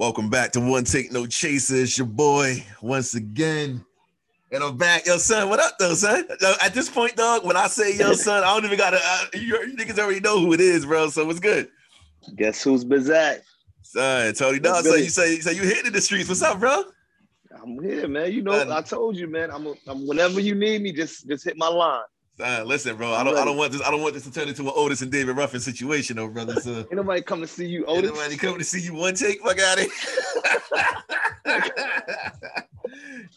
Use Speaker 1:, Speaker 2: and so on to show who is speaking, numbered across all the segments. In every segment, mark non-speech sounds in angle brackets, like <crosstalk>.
Speaker 1: Welcome back to One Take No Chaser. It's your boy once again. And I'm back. Yo, son, what up, though, son? At this point, dog, when I say yo, <laughs> son, I don't even gotta, uh, you, you niggas already know who it is, bro. So what's good?
Speaker 2: Guess who's Bizak?
Speaker 1: Son, Tony Dog. So you say, so you hitting the streets. What's up, bro?
Speaker 2: I'm here, man. You know, son. I told you, man. I'm, a, I'm whenever you need me, just just hit my line.
Speaker 1: Son, listen, bro. I don't, I don't want this. I don't want this to turn into an Otis and David Ruffin situation, though, brother. So
Speaker 2: ain't nobody come to see you, Otis.
Speaker 1: Ain't nobody coming to see you. One take, fuck out of here.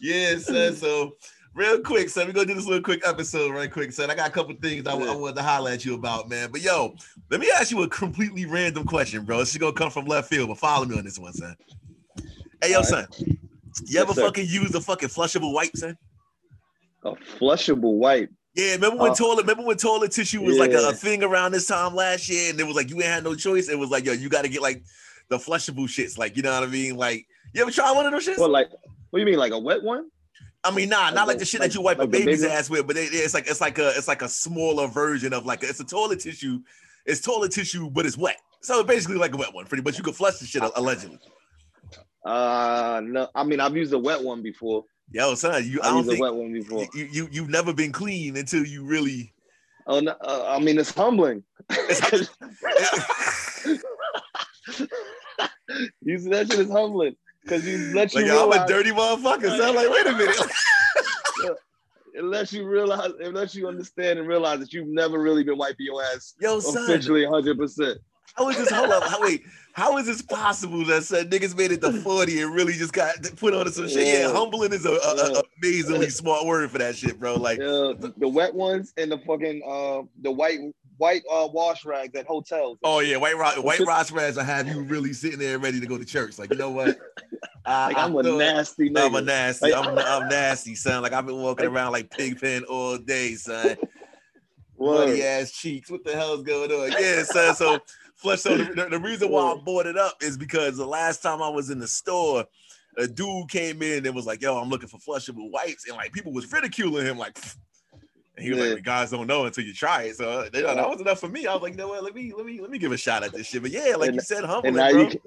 Speaker 1: <laughs> yeah, son. So real quick, son, we're gonna do this little quick episode right quick, son. I got a couple things I, yeah. I wanted to holler at you about, man. But yo, let me ask you a completely random question, bro. This is gonna come from left field, but follow me on this one, son. Hey, yo, right. son. You yes, ever sir. fucking use a fucking flushable wipe, son?
Speaker 2: A flushable wipe.
Speaker 1: Yeah, remember when uh, toilet? Remember when toilet tissue was yeah. like a, a, thing around this time last year, and it was like you ain't had no choice. It was like, yo, you got to get like the flushable shits, like you know what I mean? Like, you ever try one of those shits?
Speaker 2: Well, like, what do you mean, like a wet one?
Speaker 1: I mean, nah, like not like the shit like, that you wipe like a baby's ass with, but it, it's like it's like a it's like a smaller version of like it's a toilet tissue. It's toilet tissue, but it's wet. So basically like a wet one, pretty much. You can flush the shit allegedly.
Speaker 2: Uh, no, I mean I've used a wet one before.
Speaker 1: Yo, son, you I, I don't think wet one before. You, you you've never been clean until you really.
Speaker 2: Oh no! Uh, I mean, it's humbling. Using <laughs> <laughs> that shit is humbling because you let you.
Speaker 1: Like, realize, I'm a dirty motherfucker. So I'm like, wait a minute. <laughs>
Speaker 2: unless you realize, unless you understand and realize that you've never really been wiping your ass Yo, son, officially 100.
Speaker 1: How is this? Hold up. How, wait. How is this possible that said niggas made it to <laughs> 40 and really just got put on some shit? Yeah, humbling is a, a, a amazingly smart word for that shit, bro. Like
Speaker 2: yeah, the, the, wet ones and the fucking uh the white white uh wash rags at hotels.
Speaker 1: Oh yeah, white white <laughs> wash rags I have you really sitting there ready to go to church. Like, you know what? <laughs>
Speaker 2: I, like, I'm, I'm a nasty nigga.
Speaker 1: I'm a nasty. Like, I'm, I'm nasty, son. Like I've been walking around like Pigpen all day, son. Bloody ass cheeks. What the hell's going on? Yeah, son. So flush. So the, the, reason why I bought it up is because the last time I was in the store, a dude came in and was like, "Yo, I'm looking for flushable wipes," and like people was ridiculing him, like. And he was yeah. like, "Guys don't know until you try it." So uh, that was enough for me. I was like, "You know what? Let me let me let me give a shot at this shit." But yeah, like and, you said, humble.
Speaker 2: And now
Speaker 1: bro.
Speaker 2: you can,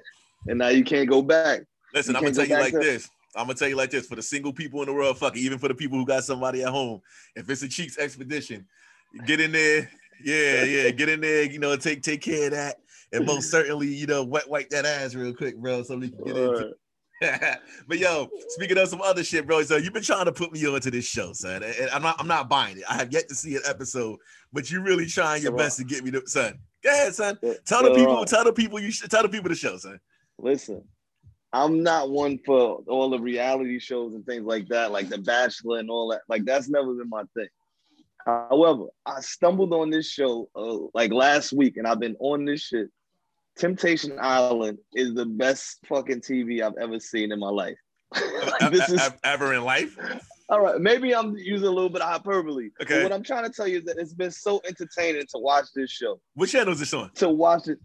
Speaker 2: and now you can't go back.
Speaker 1: Listen, you I'm gonna tell you like to... this. I'm gonna tell you like this for the single people in the world, fuck it, even for the people who got somebody at home. If it's a cheeks expedition, get in there. Yeah, yeah, get in there. You know, take take care of that and most <laughs> certainly, you know, wet wipe that ass real quick, bro, so we can get All into. Right. <laughs> but yo, speaking of some other shit, bro, so you've been trying to put me onto this show, son, and I'm not, I'm not buying it. I have yet to see an episode, but you're really trying your best to get me to, son. Go ahead, son. Tell the people, tell the people you should tell the people the show, son.
Speaker 2: Listen, I'm not one for all the reality shows and things like that, like The Bachelor and all that. Like that's never been my thing. However, I stumbled on this show uh, like last week, and I've been on this shit Temptation Island is the best fucking TV I've ever seen in my life. <laughs>
Speaker 1: this is ever in life.
Speaker 2: All right, maybe I'm using a little bit of hyperbole. Okay. But what I'm trying to tell you is that it's been so entertaining to watch this show.
Speaker 1: Which channel is this on?
Speaker 2: To watch it.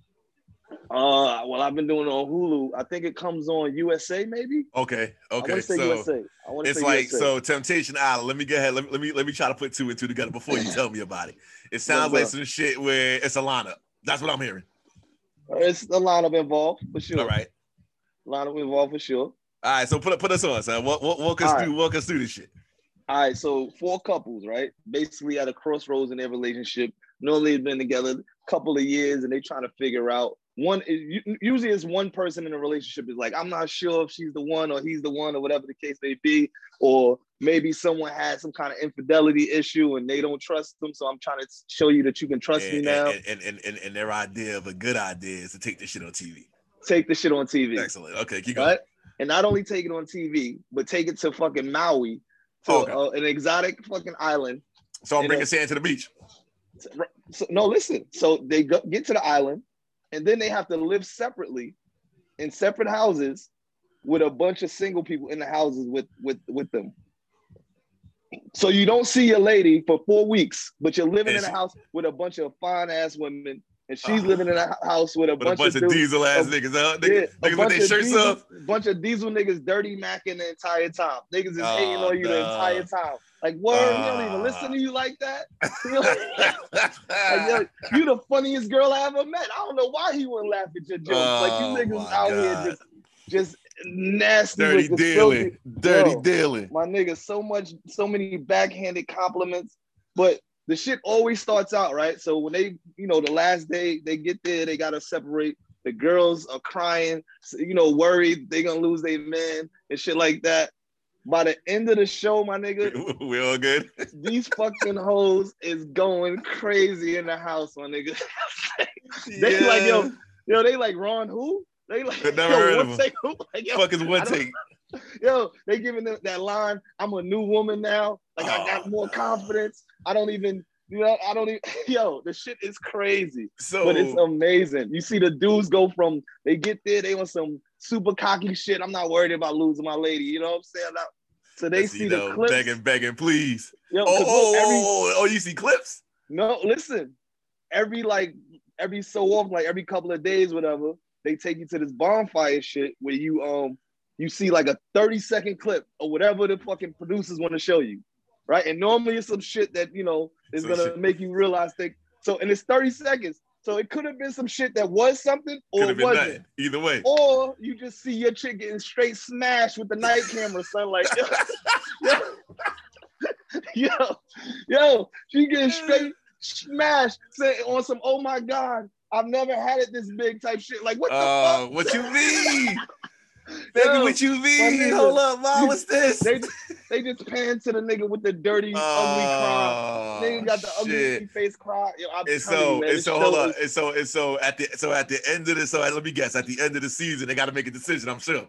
Speaker 2: Uh, well, I've been doing it on Hulu. I think it comes on USA, maybe.
Speaker 1: Okay, okay. so USA. it's like USA. so Temptation Island. Let me go ahead. Let me, let me let me try to put two and two together before you tell me about it. It sounds like some shit where it's a lineup. That's what I'm hearing.
Speaker 2: It's a lineup involved for sure.
Speaker 1: All right.
Speaker 2: Lineup involved for sure.
Speaker 1: All right, so put put us on, son. Walk, walk, walk us All through, right. walk us through this shit.
Speaker 2: All right, so four couples, right? Basically at a crossroads in their relationship. Normally they've been together a couple of years and they trying to figure out one usually it's one person in a relationship is like i'm not sure if she's the one or he's the one or whatever the case may be or maybe someone had some kind of infidelity issue and they don't trust them so i'm trying to show you that you can trust
Speaker 1: and,
Speaker 2: me now.
Speaker 1: and, and, and, and their idea of a good idea is to take this shit on tv
Speaker 2: take the shit on tv
Speaker 1: excellent. Okay keep going. Right?
Speaker 2: and not only take it on tv but take it to fucking maui to okay. uh, an exotic fucking island.
Speaker 1: So i'm bringing sand to the beach.
Speaker 2: So, no listen. So they go, get to the island and then they have to live separately in separate houses with a bunch of single people in the houses with with with them. So you don't see your lady for four weeks, but you're living in a house with a bunch of fine ass women, and she's uh, living in a house with a,
Speaker 1: with bunch,
Speaker 2: a bunch,
Speaker 1: of, of diesel ass niggas. Huh? Niggas, yeah, niggas with their shirts
Speaker 2: diesel,
Speaker 1: up.
Speaker 2: Bunch of diesel niggas dirty macking the entire time. Niggas is oh, hating on you no. the entire time. Like, word, uh, we don't even listen to you like that. <laughs> <laughs> like, you the funniest girl I ever met. I don't know why he wouldn't laugh at your jokes. Oh, like you niggas out God. here just just nasty,
Speaker 1: dirty dealing,
Speaker 2: filthy-
Speaker 1: dirty
Speaker 2: Yo.
Speaker 1: dealing.
Speaker 2: my nigga, so much, so many backhanded compliments, but the shit always starts out right. So when they, you know, the last day they get there, they gotta separate. The girls are crying, you know, worried they gonna lose their man and shit like that. By the end of the show, my nigga, <laughs>
Speaker 1: we all good.
Speaker 2: these fucking hoes is going crazy in the house, my nigga. <laughs> they
Speaker 1: Yeah.
Speaker 2: like yo, yo, they like Ron who? They like
Speaker 1: Never
Speaker 2: yo,
Speaker 1: heard of him.
Speaker 2: who? Like, yo,
Speaker 1: Fuck is one take. <laughs>
Speaker 2: yo, they giving them that line. I'm a new woman now. Like I got
Speaker 1: Oh.
Speaker 2: more confidence. I don't even, you know, I don't even. Yo, the shit is crazy,
Speaker 1: So
Speaker 2: but it's amazing. You see the dudes go from they get there, they want some super cocky shit. I'm not worried about losing my lady. You know what I'm saying? Now- So they
Speaker 1: let's
Speaker 2: see the clips.
Speaker 1: begging, begging, please.
Speaker 2: Yo,
Speaker 1: Oh, oh,
Speaker 2: look, every,
Speaker 1: oh, oh, you see clips?
Speaker 2: no, listen. Every like every so often, like every couple of days, whatever, they take you to this bonfire shit where you um you see like a 30 second clip or whatever the fucking producers want to show you. Right. And normally it's some shit that you know is
Speaker 1: Some
Speaker 2: gonna
Speaker 1: shit.
Speaker 2: make you realize think so and it's 30 seconds. So it could have been some shit that was something or
Speaker 1: Could have
Speaker 2: it
Speaker 1: been
Speaker 2: wasn't.
Speaker 1: nothing. Either way.
Speaker 2: Or you just see your chick getting straight smashed with the night camera, son. Like, yo, yo, <laughs> yo, yo, she getting straight smashed, on some, oh my God, I've never had it this big type shit. Like, what the
Speaker 1: Uh,
Speaker 2: fuck?
Speaker 1: what you mean? <laughs> Baby,
Speaker 2: Yo,
Speaker 1: what you mean? Hold up, mom. What's this?
Speaker 2: They, they just pan to the nigga with the dirty, ugly cry.
Speaker 1: Oh,
Speaker 2: Nigga got the ugly
Speaker 1: shit.
Speaker 2: face cry. Yo, I'm
Speaker 1: And
Speaker 2: telling you,
Speaker 1: so,
Speaker 2: man,
Speaker 1: and so, hold up.
Speaker 2: is-
Speaker 1: And so, and so, at the so at the end of the so let me guess. At the end of the season, they got to make a decision. I'm sure.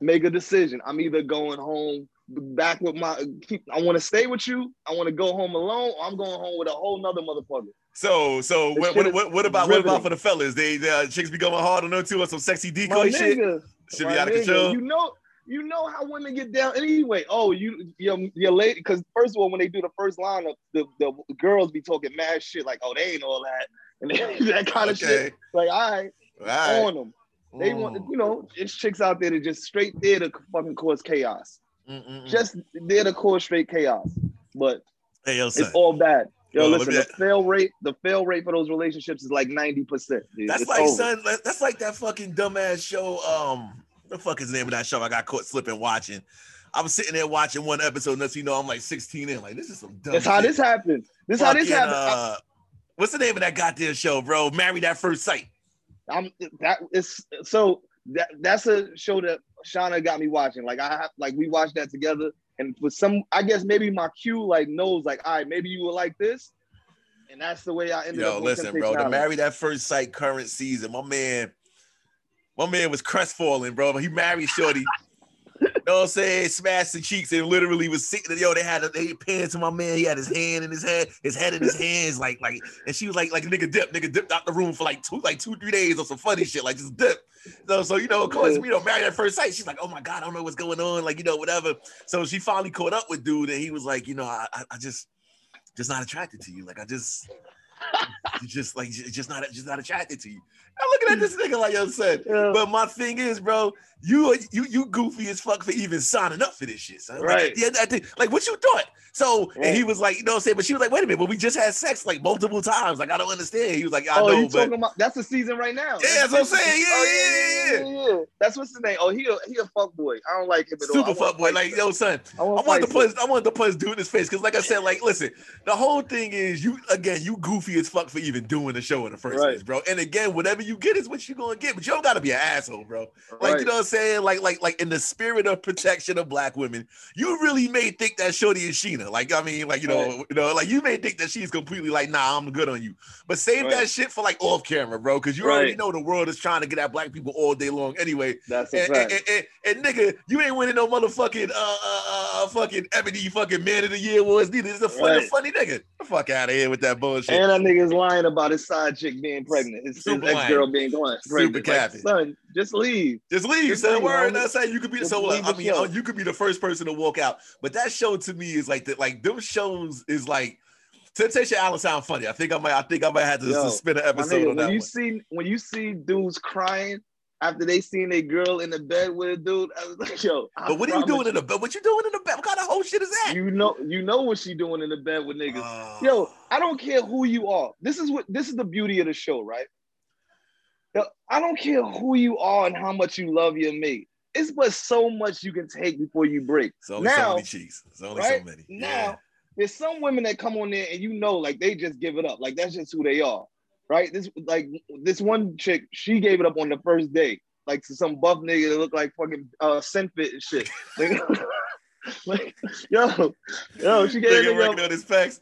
Speaker 2: make a decision. I'm either going home back with my. Keep, I want to stay with you. I want to go home alone. Or I'm going home with a whole nother motherfucker.
Speaker 1: So, so what,
Speaker 2: shit
Speaker 1: what, what, what about what about for the fellas? They, they uh, chicks be going hard on them too on some sexy
Speaker 2: My
Speaker 1: decoy shit.
Speaker 2: nigga,
Speaker 1: Should
Speaker 2: my
Speaker 1: be out of control.
Speaker 2: You know, you know how women get down anyway. Oh, you your your lady because first of all, when they do the first lineup, the, the girls be talking mad shit like, oh, they ain't all that <laughs> and that kind of
Speaker 1: Okay.
Speaker 2: shit. Like, all right,
Speaker 1: All right.
Speaker 2: on them. They want,
Speaker 1: Mm.
Speaker 2: you know, it's chicks out there that just straight there to fucking cause chaos.
Speaker 1: Mm, mm, mm.
Speaker 2: Just there to cause straight chaos. But
Speaker 1: hey, yo,
Speaker 2: it's all bad. Yo,
Speaker 1: Well,
Speaker 2: listen,
Speaker 1: me-
Speaker 2: the fail rate, the fail rate for those relationships is like 90%. dude.
Speaker 1: That's
Speaker 2: It's
Speaker 1: like
Speaker 2: over.
Speaker 1: son. that- That's like that fucking dumbass show. Um, the fuck is the name of that show? I got caught slipping watching. I was sitting there watching one episode, and you know, I'm like 16 in. Like this is some dumb.
Speaker 2: That's how this happened. This how this
Speaker 1: Fucking,
Speaker 2: happened.
Speaker 1: Uh, what's the name of that goddamn show, bro? Married at First Sight.
Speaker 2: I'm that is so that that's a show that Shauna got me watching. Like I have like we watched that together, and for some, I guess maybe my cue like knows like, all right, maybe you would like this, and that's the way I ended up.
Speaker 1: Yo, listen, bro. The married at First Sight current season. My man, my man was crestfallen, bro. He married Shorty. You know what I'm saying? Smashed the cheeks and literally was sitting. Yo, they had a, they panned to my man. He had his hand in his head, his head in his hands, like like. And she was like, like nigga dip, nigga dipped out the room for like two, like two, three days or some funny shit, like just dip. So, so you know, of course, you know, married at first sight. She's like, oh my god, I don't know what's going on, like you know, whatever. So she finally caught up with dude, and he was like, you know, I, I, I just, just not attracted to you. Like I just, just like just not just not attracted to you. I'm looking at this mm. nigga like yo said.
Speaker 2: Yeah.
Speaker 1: But my thing is, bro, you are- you you goofy as fuck for even signing up for this shit, son.
Speaker 2: Right.
Speaker 1: Like, yeah, I think, like what you thought. So and he was like, you know what I'm saying? But she was like, wait a minute, but we just had sex like multiple times. Like, I don't understand. He was like, I
Speaker 2: oh,
Speaker 1: know, but
Speaker 2: about that's the season right now.
Speaker 1: Yeah, that's what I'm saying. Yeah,
Speaker 2: Oh,
Speaker 1: yeah,
Speaker 2: yeah, yeah, yeah. That's what's his name. Oh, he a, he a fuck boy. I don't like him at all.
Speaker 1: super fuck boy. Like,
Speaker 2: him.
Speaker 1: yo, son,
Speaker 2: I
Speaker 1: I
Speaker 2: want
Speaker 1: to punch. I want to punch dude in his face because, like I said, like listen, the whole thing is you again. You goofy as fuck for even doing the show in the first
Speaker 2: Right.
Speaker 1: place, bro. And again, whatever you get is what you're gonna get. But you don't gotta be an asshole, bro. Like
Speaker 2: Right.
Speaker 1: you know what I'm saying? Like like like in the spirit of protection of black women, you really may think that Shorty is Sheena. Like I mean, like you know,
Speaker 2: Right.
Speaker 1: you know, like you may think that she's completely like, nah, I'm good on you. But save that shit for like off camera, bro, because you already know the world is trying to get at black people all day long anyway.
Speaker 2: That's a
Speaker 1: And,
Speaker 2: fact.
Speaker 1: and, and, and, nigga, you ain't winning no motherfucking uh, uh, uh fucking Ebony fucking Man of the Year awards neither. It's a funny, funny nigga. The fuck out of here with that bullshit.
Speaker 2: And that nigga's lying about his side chick being pregnant. His, his ex girl being pregnant.
Speaker 1: Super
Speaker 2: Like,
Speaker 1: capping.
Speaker 2: son, just leave.
Speaker 1: Just leave,
Speaker 2: Just
Speaker 1: son.
Speaker 2: leave,
Speaker 1: Word.
Speaker 2: homie.
Speaker 1: That's how you could be.
Speaker 2: Just
Speaker 1: So
Speaker 2: leave
Speaker 1: I mean,
Speaker 2: show.
Speaker 1: uh, you could be the first person to walk out. But that show to me is like that. Like them shows is like. Temptation Island sound funny. I think I might. I think I might have to
Speaker 2: Yo,
Speaker 1: suspend an
Speaker 2: My
Speaker 1: episode
Speaker 2: nigga,
Speaker 1: on
Speaker 2: when
Speaker 1: that
Speaker 2: you
Speaker 1: one.
Speaker 2: see when you see dudes crying after they seen a girl in the bed with a dude, I was like, yo. I
Speaker 1: But what are you doing in the bed? What you doing in the bed? What kind of whole shit is that?
Speaker 2: You know, you know what she doing in the bed with niggas.
Speaker 1: Oh.
Speaker 2: Yo, I don't care who you are. This is what this is the beauty of the show, right? I don't care who you are and how much you love your mate. It's but so much you can take before you break.
Speaker 1: It's only now, so many cheeks. It's only right? so many.
Speaker 2: Now, yeah. there's some women that come on there and you know, like they just give it up. Like that's just who they are. Right? This like this one chick, she gave it up on the first day. Like to some buff nigga that looked like fucking uh Senfit and shit. <laughs> like, yo, yo, she gave
Speaker 1: it up. his facts.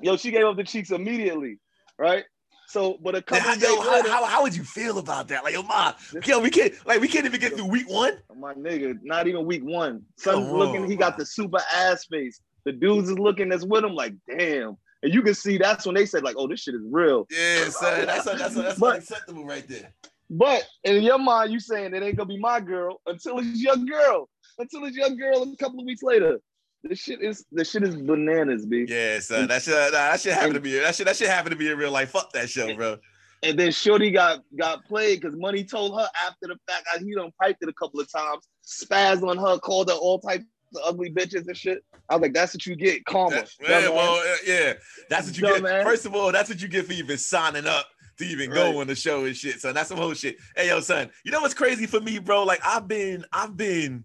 Speaker 2: Yo, she gave up the cheeks immediately, right? So, but a couple
Speaker 1: days yo, later, how, how, would you feel about that? Like, yo, ma, yo, we can't, like, we can't even get through week one.
Speaker 2: My nigga, not even week one. Son's looking, he got the super ass face. The dudes is looking that's with him, like, damn. And you can see that's when they said, like, oh, this shit is real.
Speaker 1: Yeah, son, that's a, that's a, that's but, unacceptable right there.
Speaker 2: But in your mind, you saying it ain't gonna be my girl until it's your girl. Until it's your girl a couple of weeks later. This shit is this shit is bananas, b.
Speaker 1: Yeah, son. That should nah, that should happen to be that should that should happen to be in real life. Fuck that show, bro.
Speaker 2: And then Shorty got got played because Money told her after the fact that he done piped it a couple of times, spazzed on her, called her all types of ugly bitches and shit. I was like, that's what you get, karma.
Speaker 1: yeah, well, yeah, that's what you Dumb get. Man. First of all, that's what you get for even signing up to even right. go on the show and shit. So that's some whole shit. Hey, yo, son, you know what's crazy for me, bro? Like I've been, I've been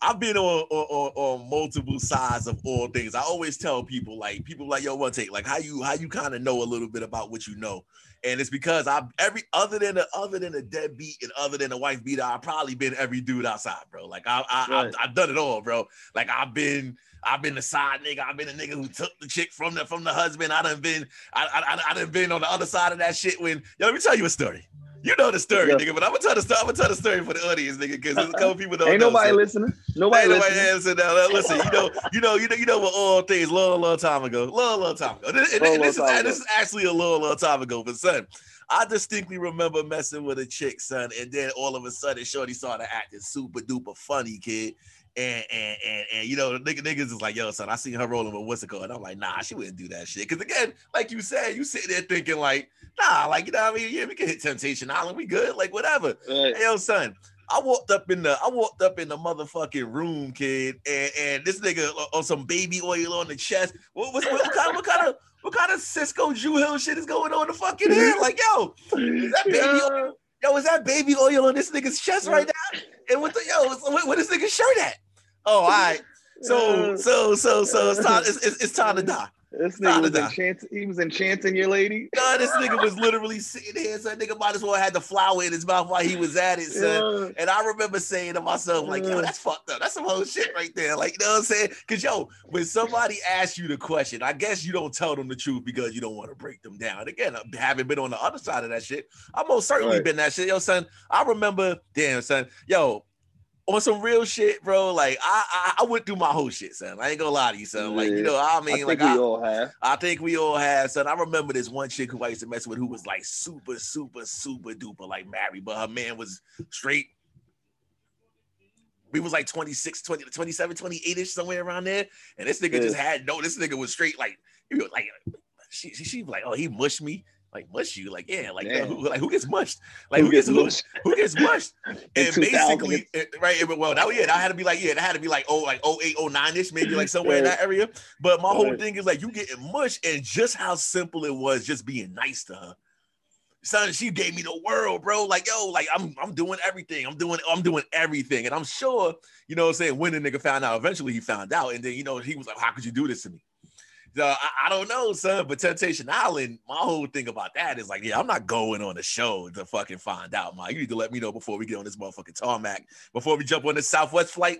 Speaker 1: I've been on, on, on multiple sides of all things. I always tell people like people like yo one take like how you how you kind of know a little bit about what you know, and it's because I every other than a, other than a deadbeat and other than a wife beater, I've probably been every dude outside, bro. Like I, I, right. I have done it all, bro. Like I've been I've been the side nigga. I've been a nigga who took the chick from the from the husband. I done been I I, I done been on the other side of that shit. When yo, let me tell you a story. You know the story, yeah. nigga, but I'm gonna tell the story. I'm gonna tell the story for the audience, nigga, because there's a couple people don't
Speaker 2: Ain't
Speaker 1: know,
Speaker 2: nobody so. listening. <laughs> Nobody Ain't listening. Nobody
Speaker 1: listening. Now, listen, you know, you know, you know, you know what all things long, long time ago, long, long time ago. And, and, and this is ago. this is actually a long, long time ago. But son, I distinctly remember messing with a chick, son, and then all of a sudden, Shorty started acting super duper funny, kid. And, and and and you know, nigga, niggas is like, yo, son, I seen her rolling with what's it called? And I'm like, nah, she wouldn't do that shit. Cause again, like you said, you sit there thinking like, nah, like you know what I mean? Yeah, we can hit Temptation Island, we good, like whatever. Right. Hey, yo, son. I walked up in the I walked up in the motherfucking room, kid, and, and this nigga on some baby oil on the chest. What, what, what, what kind of what kind of what kind of Sisqo Dru Hill shit is going on in the fucking head? Like, yo, is that baby yeah. oil? Yo, is that baby oil on this nigga's chest right now? And what the yo, what, what this nigga shirt at? Oh, all right. <laughs> So, so, so, so it's time. It's, it's, it's time to die.
Speaker 2: This nigga was enchanting. He was enchanting your lady.
Speaker 1: No, this nigga was literally sitting here. So nigga might as well had the flower in his mouth while he was at it, son. Yeah. And I remember saying to myself, like, yo, that's fucked up. That's some whole shit right there. Like, you know what I'm saying? Cause yo, when somebody asks you the question, I guess you don't tell them the truth because you don't want to break them down. And again, having been on the other side of that shit, I most certainly right. been that shit. Yo, son, I remember, damn, son, yo, on some real shit, bro. Like I, I, I went through my whole shit, son. I ain't gonna lie to you, son. Like you know, I mean,
Speaker 2: I
Speaker 1: like
Speaker 2: we I, all have. I
Speaker 1: think we all have, son. I remember this one chick who I used to mess with, who was like super, super, super duper like married, but her man was straight. We was like 26, 20, 27, 28 ish, somewhere around there. And this nigga yeah. just had no, this nigga was straight like, he was like, she, she, she was like, oh, he mushed me like mush you, like yeah, like uh, who, like who gets mushed, like who, gets, mushed, who, who gets mushed, <laughs> and basically, it, right? It, well, that yeah, I had to be like yeah, that had to be like oh like 08, 09 ish, maybe like somewhere in that area. But my whole thing is like you getting mushed, and just how simple it was, just being nice to her. Son, she gave me the world, bro. Like, yo, like I'm I'm doing everything. I'm doing I'm doing everything. And I'm sure, you know what I'm saying, when the nigga found out, eventually he found out. And then, you know, he was like, How could you do this to me? So I, I, don't know, son, but Temptation Island, my whole thing about that is like, yeah, I'm not going on the show to fucking find out, man. You need to let me know before we get on this motherfucking tarmac, before we jump on the Southwest flight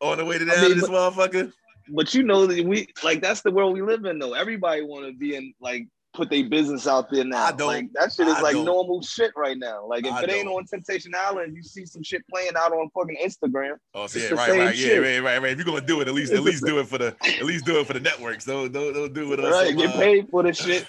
Speaker 1: on the way to down I mean, this but, motherfucker.
Speaker 2: But you know that we like that's the world we live in, though. Everybody want to be in like put their business out there now. I don't. Like, that shit is I like don't. normal shit right now. Like if I it ain't don't. on Temptation Island, you see some shit playing out on fucking Instagram.
Speaker 1: Oh, so yeah, right, right, shit. yeah, right, right, right. If you're gonna do it, at least, at least <laughs> do it for the, at least do it for the networks. Don't, don't, don't do it.
Speaker 2: Right, get uh, paid for the shit.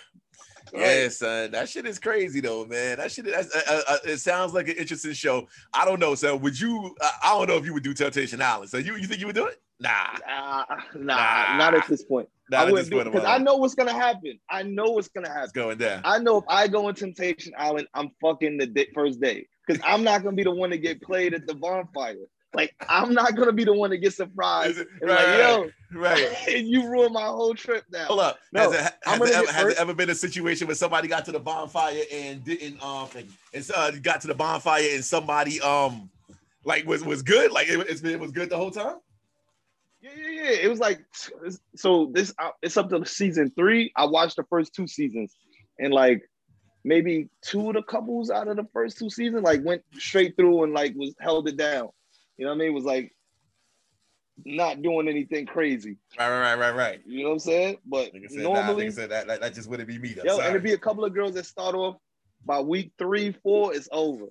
Speaker 1: Yeah, son, that shit is crazy though, man. That shit, that's, uh, uh, uh, it sounds like an interesting show. I don't know, son. would you? Uh, I don't know if you would do Temptation Island. So you, you think you would do it? Nah,
Speaker 2: nah, nah, nah. not at this point. Not I wouldn't because I know what's gonna happen. I know what's gonna happen. It's
Speaker 1: going down.
Speaker 2: I know if I go in Temptation Island, I'm fucking the first day because I'm not gonna be the one to get played at the bonfire. Like I'm not gonna be the one to get surprised. And
Speaker 1: right,
Speaker 2: like, yo,
Speaker 1: Right.
Speaker 2: and <laughs> you ruined my whole trip now.
Speaker 1: Hold up.
Speaker 2: No,
Speaker 1: has it, has, it ever, has it ever been a situation where somebody got to the bonfire and didn't um and uh, got to the bonfire and somebody um like was was good like it, it's been, it was good the whole time?
Speaker 2: Yeah, yeah, yeah. It was like so. This uh, it's up to season three. I watched the first two seasons, and like maybe two of the couples out of the first two seasons like went straight through and like was held it down. You know what I mean? It Was like not doing anything crazy.
Speaker 1: Right, right, right, right, right.
Speaker 2: You know what I'm saying? But
Speaker 1: Like I said, nah,
Speaker 2: normally,
Speaker 1: I said, that, that, that just wouldn't be me. Though.
Speaker 2: yo,
Speaker 1: Sorry.
Speaker 2: and it'd be a couple of girls that start off by week three, four, it's over.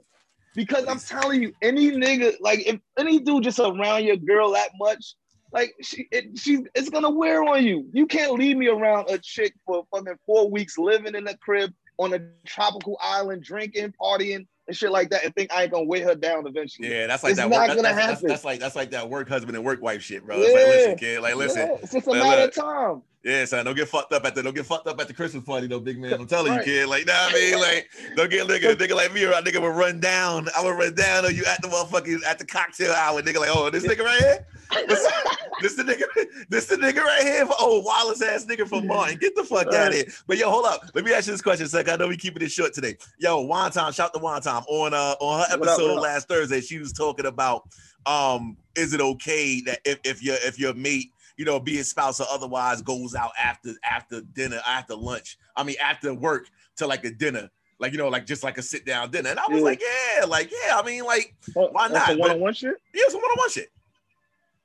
Speaker 2: Because I'm telling you, any nigga, like if any dude just around your girl that much, like she, it, she, it's gonna wear on you. You can't leave me around a chick for fucking four weeks, living in a crib on a tropical island, drinking, partying, and shit like that, and think I ain't gonna weigh her down eventually.
Speaker 1: Yeah, that's like
Speaker 2: It's
Speaker 1: that.
Speaker 2: not
Speaker 1: Work,
Speaker 2: gonna
Speaker 1: that's, that's,
Speaker 2: happen.
Speaker 1: that's like that's like that work husband and work wife shit, bro. It's like,
Speaker 2: Yeah.
Speaker 1: listen, kid, like listen,
Speaker 2: Yeah, it's just a matter
Speaker 1: look.
Speaker 2: of time.
Speaker 1: Yeah, son, don't get fucked up at the don't get fucked up at the Christmas party though, big man. I'm <laughs> telling
Speaker 2: Right.
Speaker 1: you, kid. Like, nah, I mean, like, don't get nigga, nigga like me or a nigga will run down. I will run down on you at the motherfucking at the cocktail hour, nigga. Like, oh, this nigga right here, this, this the nigga, this the nigga right here. For, Oh, Wallace ass nigga from Martin. Get the fuck out of here. But yo, hold up. Let me ask you this question, sec. I know we keeping it short today. Yo, One Time, shout to One Time on uh on her
Speaker 2: What up,
Speaker 1: episode
Speaker 2: what up?
Speaker 1: last Thursday. She was talking about um, is it okay that if if your if your mate you know, be it spouse or otherwise, goes out after after dinner, after lunch. I mean, after work to like a dinner, like you know, like just like a sit down dinner. And I was
Speaker 2: Yeah.
Speaker 1: like, yeah, like yeah. I mean, like Why not?
Speaker 2: some one-on-one shit?
Speaker 1: yeah, some one on one shit.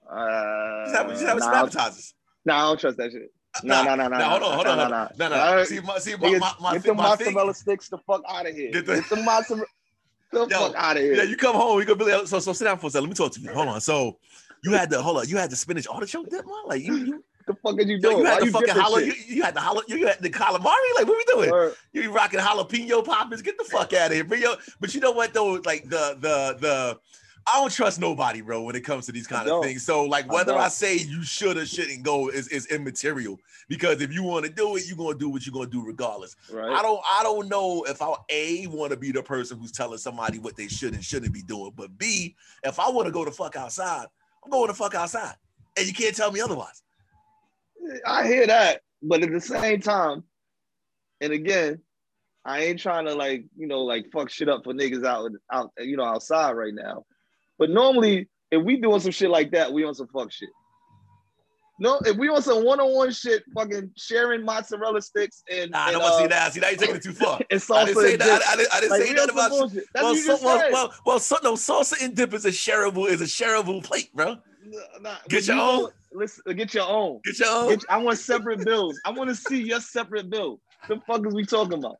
Speaker 2: Uh,
Speaker 1: Just have, just have
Speaker 2: nah,
Speaker 1: some
Speaker 2: I don't-
Speaker 1: appetizers.
Speaker 2: nah, I don't trust that shit. No, no, no, no.
Speaker 1: Hold on, hold on, on. No, no. See, my, see, my,
Speaker 2: Nigga,
Speaker 1: my, my,
Speaker 2: get the
Speaker 1: my thing-
Speaker 2: mozzarella sticks the fuck out of here.
Speaker 1: Get
Speaker 2: Get
Speaker 1: the-
Speaker 2: the, mozzarella the
Speaker 1: Yo,
Speaker 2: fuck out of here.
Speaker 1: Yeah, you come home, you gonna be like, so so sit down for a second. Let me talk to you. Hold on. So you had the hold on, you had the spinach artichoke dip, man. Like you, you,
Speaker 2: the fuck are you
Speaker 1: yo, you had
Speaker 2: Why
Speaker 1: the
Speaker 2: you
Speaker 1: fucking
Speaker 2: shit?
Speaker 1: you, you had the jala, you had the calamari. Like what we doing?
Speaker 2: Word.
Speaker 1: You rocking jalapeno poppers? Get the fuck out of here. Yo, but you know what though? Like the the the I don't trust nobody, bro, when it comes to these kind of things. So like whether I,
Speaker 2: don't.
Speaker 1: say you should or shouldn't go is, is immaterial because if you want to do it, you're gonna do what you're gonna do regardless.
Speaker 2: Right.
Speaker 1: I don't I don't know if I a want to be the person who's telling somebody what they should and shouldn't be doing, but B, if I want to go the fuck outside, I'm going the fuck outside. And you can't tell me otherwise.
Speaker 2: I hear that, but at the same time, and again, I ain't trying to like you know like fuck shit up for niggas out out you know outside right now. But normally, if we doing some shit like that, we on some fuck shit. No, if we on some one-on-one shit, fucking sharing mozzarella sticks and
Speaker 1: Nah, I don't want to
Speaker 2: uh,
Speaker 1: see that. See, now you're taking it too far. <laughs>
Speaker 2: and salsa
Speaker 1: I didn't say that. I, I didn't, I didn't
Speaker 2: Like,
Speaker 1: say
Speaker 2: we
Speaker 1: nothing
Speaker 2: on
Speaker 1: about
Speaker 2: bullshit. That's
Speaker 1: well, so, well, well, well, so, no, salsa and dip is a shareable is a shareable plate, bro.
Speaker 2: Nah,
Speaker 1: Get your
Speaker 2: you
Speaker 1: own.
Speaker 2: Listen, get your own.
Speaker 1: Get your own.
Speaker 2: Get- I want separate bills. I want to see your separate bill. The fuck is we talking about?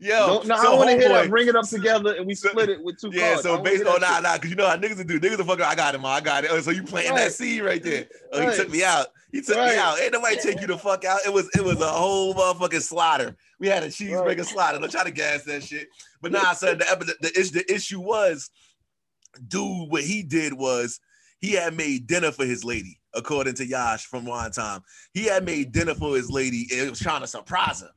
Speaker 1: Yo,
Speaker 2: no, no,
Speaker 1: so
Speaker 2: I want to hear that. Bring it up together and we split it with two
Speaker 1: Yeah,
Speaker 2: cards.
Speaker 1: So based on nah, nah, because you know how niggas do. Niggas will fuck. I got him. I got it. Oh, so you planting
Speaker 2: Right.
Speaker 1: that seed right there? Oh, he took me out. He took me out. Ain't nobody take you the fuck out. It was it was a whole motherfucking slaughter. We had a cheeseburger
Speaker 2: Right.
Speaker 1: slaughter. Don't try to gas that shit. But nah, son, the, the, issue, the issue was, dude, what he did was he had made dinner for his lady, according to Yash from one time. He had made dinner for his lady and was trying to surprise her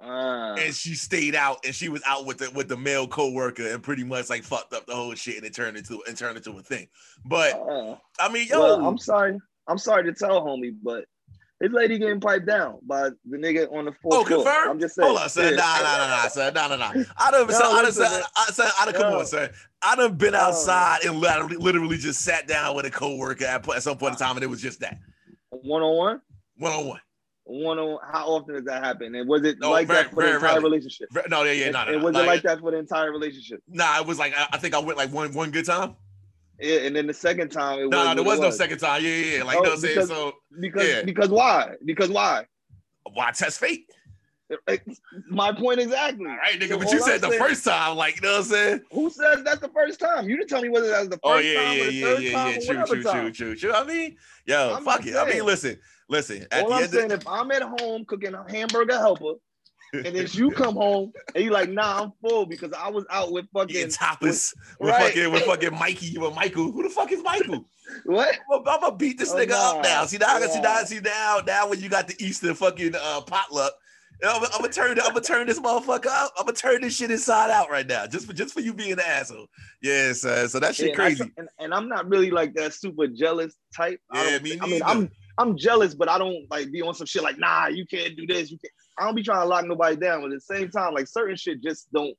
Speaker 2: Ah.
Speaker 1: and she stayed out and she was out with the with the male co-worker and pretty much like fucked up the whole shit and it turned into and turned into a thing. But
Speaker 2: Ah.
Speaker 1: I mean, yo,
Speaker 2: well, I'm sorry. I'm sorry to tell homie, but his lady getting piped down by the nigga on the fourth
Speaker 1: oh,
Speaker 2: floor. I'm just saying.
Speaker 1: Hold on, son.
Speaker 2: Yeah.
Speaker 1: Nah, nah, nah, nah, son. Nah, nah, nah. I done, <laughs> son, I done,
Speaker 2: listen,
Speaker 1: son,
Speaker 2: man.
Speaker 1: I, done, come
Speaker 2: Yo.
Speaker 1: on, son. I done been outside and literally, literally just sat down with a co-worker at, at some point in time, and it was just that
Speaker 2: One on one.
Speaker 1: one on one.
Speaker 2: One on. How often does that happen? And was it
Speaker 1: No,
Speaker 2: like
Speaker 1: very-
Speaker 2: that for
Speaker 1: very
Speaker 2: the entire
Speaker 1: rarely.
Speaker 2: relationship?
Speaker 1: No, yeah, yeah, no, no.
Speaker 2: and
Speaker 1: no.
Speaker 2: was
Speaker 1: Like,
Speaker 2: it like that for the entire relationship?
Speaker 1: Nah, it was like I, I think I went like one one good time.
Speaker 2: Yeah, and then the second time it
Speaker 1: No,
Speaker 2: was
Speaker 1: no, there
Speaker 2: what
Speaker 1: was no second time. Yeah, yeah, yeah. Like
Speaker 2: Oh,
Speaker 1: you know what I'm saying.
Speaker 2: because-
Speaker 1: So
Speaker 2: because
Speaker 1: Yeah.
Speaker 2: because why? Because why?
Speaker 1: why test fate?
Speaker 2: Eh, my point exactly.
Speaker 1: All right, nigga.
Speaker 2: So
Speaker 1: but you said
Speaker 2: I'm
Speaker 1: the
Speaker 2: saying-
Speaker 1: first time, like you know what I'm saying.
Speaker 2: Who says that's the first time? You didn't tell me whether that was the oh, first
Speaker 1: Oh yeah,
Speaker 2: time
Speaker 1: yeah,
Speaker 2: or the
Speaker 1: yeah,
Speaker 2: third
Speaker 1: yeah,
Speaker 2: time
Speaker 1: yeah.
Speaker 2: or
Speaker 1: True, true,
Speaker 2: time.
Speaker 1: true, true, true. I mean, yo,
Speaker 2: I'm
Speaker 1: fuck it. I mean, listen, listen. At
Speaker 2: All
Speaker 1: the
Speaker 2: I'm
Speaker 1: end,
Speaker 2: saying,
Speaker 1: of,
Speaker 2: if I'm at home cooking a hamburger helper, and then you <laughs> come home and you like, nah, I'm full because I was out with fucking
Speaker 1: tapas with
Speaker 2: right.
Speaker 1: fucking with <laughs> fucking Mikey with Michael. Who the fuck is Michael? <laughs>
Speaker 2: what?
Speaker 1: I'm gonna beat this
Speaker 2: Oh,
Speaker 1: nigga
Speaker 2: nah.
Speaker 1: up now. See now, see now, see now, now when you got the Easter fucking uh, potluck, I'm, I'm gonna turn. I'm gonna turn this motherfucker out. I'm gonna turn this shit inside out right now, just for just for you being an asshole. Yeah, uh, so that shit
Speaker 2: Yeah, and,
Speaker 1: crazy.
Speaker 2: I, and, and I'm not really like that super jealous type. I
Speaker 1: Yeah,
Speaker 2: don't
Speaker 1: me
Speaker 2: thi- I mean,
Speaker 1: neither.
Speaker 2: I'm I'm jealous, but I don't like be on some shit like, nah, you can't do this. You can't. I don't be trying to lock nobody down, but at the same time, like certain shit just don't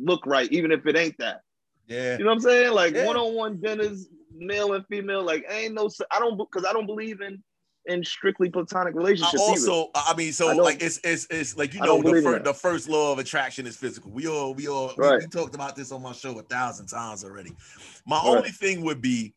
Speaker 2: look right, even if it ain't that.
Speaker 1: yeah,
Speaker 2: You know what I'm saying? Like
Speaker 1: Yeah.
Speaker 2: one-on-one dinners, male and female. Like ain't no. I don't because I don't believe in in strictly platonic
Speaker 1: I
Speaker 2: relationships. either.
Speaker 1: also, I mean, so
Speaker 2: I
Speaker 1: like it's it's it's like you know the first the first law of attraction is physical. We all we all we- we, talked about this on my show a thousand times already. My
Speaker 2: Right.
Speaker 1: only thing would be,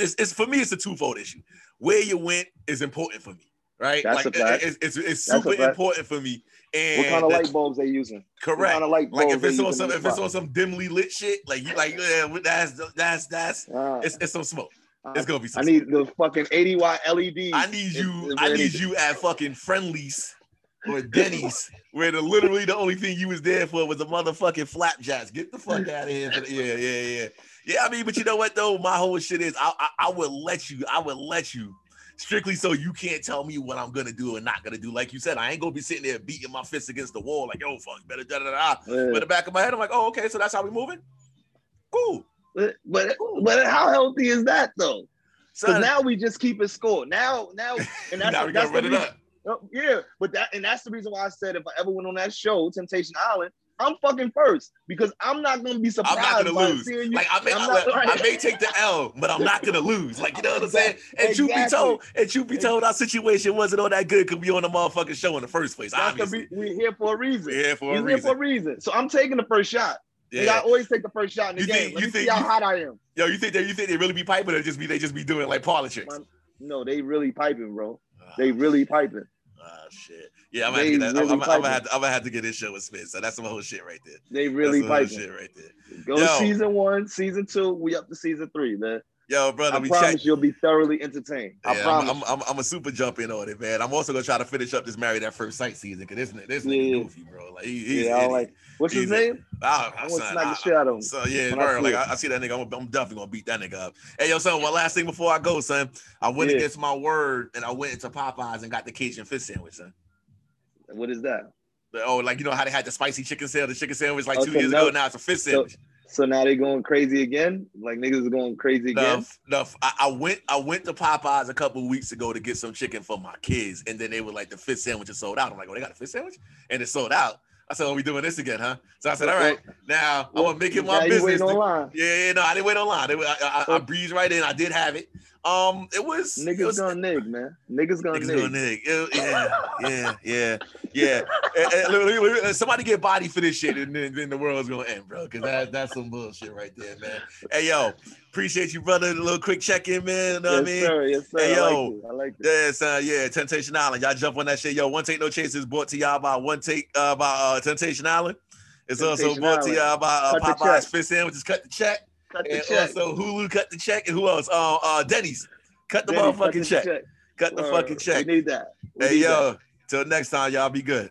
Speaker 1: it's, it's for me, it's a twofold issue. Where you went is important for me, right?
Speaker 2: That's
Speaker 1: like
Speaker 2: a fact.
Speaker 1: it's it's, it's super important for me. And
Speaker 2: what kind of light bulbs they using?
Speaker 1: Correct.
Speaker 2: What kind of light bulbs Like
Speaker 1: if it's on some if it's on some dimly lit shit, like you like yeah, that's that's that's
Speaker 2: Ah,
Speaker 1: it's, it's some smoke.
Speaker 2: ah,
Speaker 1: It's gonna be some
Speaker 2: I need the fucking 80 watt LEDs.
Speaker 1: I need you. I need
Speaker 2: anything.
Speaker 1: you at fucking Friendly's or Denny's, where the literally the only thing you was there for was a motherfucking flapjacks. Get the fuck <laughs> out of here! The, yeah, yeah, yeah, yeah. I mean, but you know what though? My whole shit is I, I I would let you. I would let you. Strictly so you can't tell me what I'm gonna do and not gonna do. Like you said, I ain't gonna be sitting there beating my fist against the wall like, yo, fuck, better da da da.
Speaker 2: Yeah.
Speaker 1: But the back of my head, I'm like, oh, okay, so that's how we moving. Cool.
Speaker 2: But, but but how healthy is that though?
Speaker 1: So
Speaker 2: now we just keep it score. Now now and <laughs> that's,
Speaker 1: now we
Speaker 2: that's
Speaker 1: run it up.
Speaker 2: Oh, yeah, but that and that's the reason why I said if I ever went on that show, Temptation Island, I'm fucking first because I'm not gonna be surprised.
Speaker 1: I'm not gonna lose.
Speaker 2: you.
Speaker 1: Like I may, I,
Speaker 2: not-
Speaker 1: I may take the L, but I'm not gonna lose. Like you know what I'm saying? <laughs> And truth be told, and truth be told, our situation wasn't all that good. Could be on the motherfucking show in the first place.
Speaker 2: That's
Speaker 1: Obviously,
Speaker 2: re- we're here for a reason.
Speaker 1: we're here for
Speaker 2: We're
Speaker 1: a
Speaker 2: here for a
Speaker 1: reason.
Speaker 2: reason. So I'm taking the first shot. Nigga, I always take the first shot in the
Speaker 1: You
Speaker 2: game.
Speaker 1: think-
Speaker 2: Let
Speaker 1: you
Speaker 2: me
Speaker 1: think
Speaker 2: see how hot I am.
Speaker 1: Yo, you think they you think they really be piping or just be they just be doing like
Speaker 2: politics? No, they really piping, bro.
Speaker 1: Ah,
Speaker 2: They really piping.
Speaker 1: ah, shit. Yeah, I'm gonna, have to get that.
Speaker 2: really
Speaker 1: I'm, I'm, I'm, gonna have to, I'm gonna have to get this show with Smith. So that's some whole shit right there.
Speaker 2: They really
Speaker 1: whole shit right there.
Speaker 2: Go
Speaker 1: Yo.
Speaker 2: season one, season two. We up to season three, man.
Speaker 1: Yo, brother,
Speaker 2: I
Speaker 1: we
Speaker 2: promise
Speaker 1: check.
Speaker 2: you'll be thoroughly entertained. I
Speaker 1: Yeah,
Speaker 2: promise.
Speaker 1: I'm, I'm, I'm, a super jump in on it, man. I'm also gonna try to finish up this married at first sight season because this this nigga
Speaker 2: Yeah.
Speaker 1: goofy, bro. Like he, he's
Speaker 2: yeah, I like. What's his
Speaker 1: He's a-
Speaker 2: name?
Speaker 1: Ah,
Speaker 2: I want
Speaker 1: son,
Speaker 2: to smack the shit out of him.
Speaker 1: So yeah,
Speaker 2: I
Speaker 1: bro, like. I, I see that nigga, I'm, I'm definitely gonna beat that nigga up. Hey, yo, son, one last thing before I go, son. I went
Speaker 2: Yeah.
Speaker 1: against my word and I went into Popeyes and got the Cajun fish sandwich, son.
Speaker 2: What is that?
Speaker 1: Oh, like you know how they had the spicy chicken sandwich, the chicken sandwich like
Speaker 2: Oh,
Speaker 1: two
Speaker 2: so
Speaker 1: years
Speaker 2: now-
Speaker 1: ago. Now it's a fish sandwich.
Speaker 2: So now they're going crazy again? Like niggas are going crazy again?
Speaker 1: no, f- I, I went I went to Popeyes a couple weeks ago to get some chicken for my kids, and then they were like the fish sandwich is sold out. I'm like, oh, they got a fish sandwich, and it's sold out. I said, oh, we doing this again, huh? So I said, all right, now I'm gonna make it my
Speaker 2: you
Speaker 1: business. to-. Yeah, yeah, no, I didn't wait online. I, I, I
Speaker 2: Oh.
Speaker 1: breezed right in. I did have it. Um, it was it
Speaker 2: Niggas
Speaker 1: was,
Speaker 2: gonna nig, man. Niggas gonna
Speaker 1: niggas
Speaker 2: nig.
Speaker 1: gonna nig. It- yeah, yeah, yeah, yeah. Eh, eh, look, look, look, look, Somebody get body for this shit, and then, then the world's gonna end, bro. Because that, that's some bullshit right there, man. Hey, yo, appreciate you, brother. A little quick check in, man. You know what I mean?
Speaker 2: sir. Yes, sir.
Speaker 1: Hey,
Speaker 2: I
Speaker 1: yo.
Speaker 2: like it. I like it.
Speaker 1: Yeah, son, yeah, Temptation Island. Y'all jump on that shit. Yo, One Take No Chase is brought to y'all by One Take uh by uh Temptation Island. It's also
Speaker 2: Temptation
Speaker 1: brought to y'all by uh, Popeye's. Fish Sandwiches. Cut the check.
Speaker 2: Cut the
Speaker 1: And
Speaker 2: check.
Speaker 1: also Hulu cut the check. And who else? Uh, uh Denny's. Cut the
Speaker 2: Denny's, cut
Speaker 1: motherfucking
Speaker 2: the
Speaker 1: check. Cut the
Speaker 2: Word.
Speaker 1: fucking check.
Speaker 2: We need that. We
Speaker 1: Hey
Speaker 2: need
Speaker 1: yo,
Speaker 2: that.
Speaker 1: till next time, y'all be good.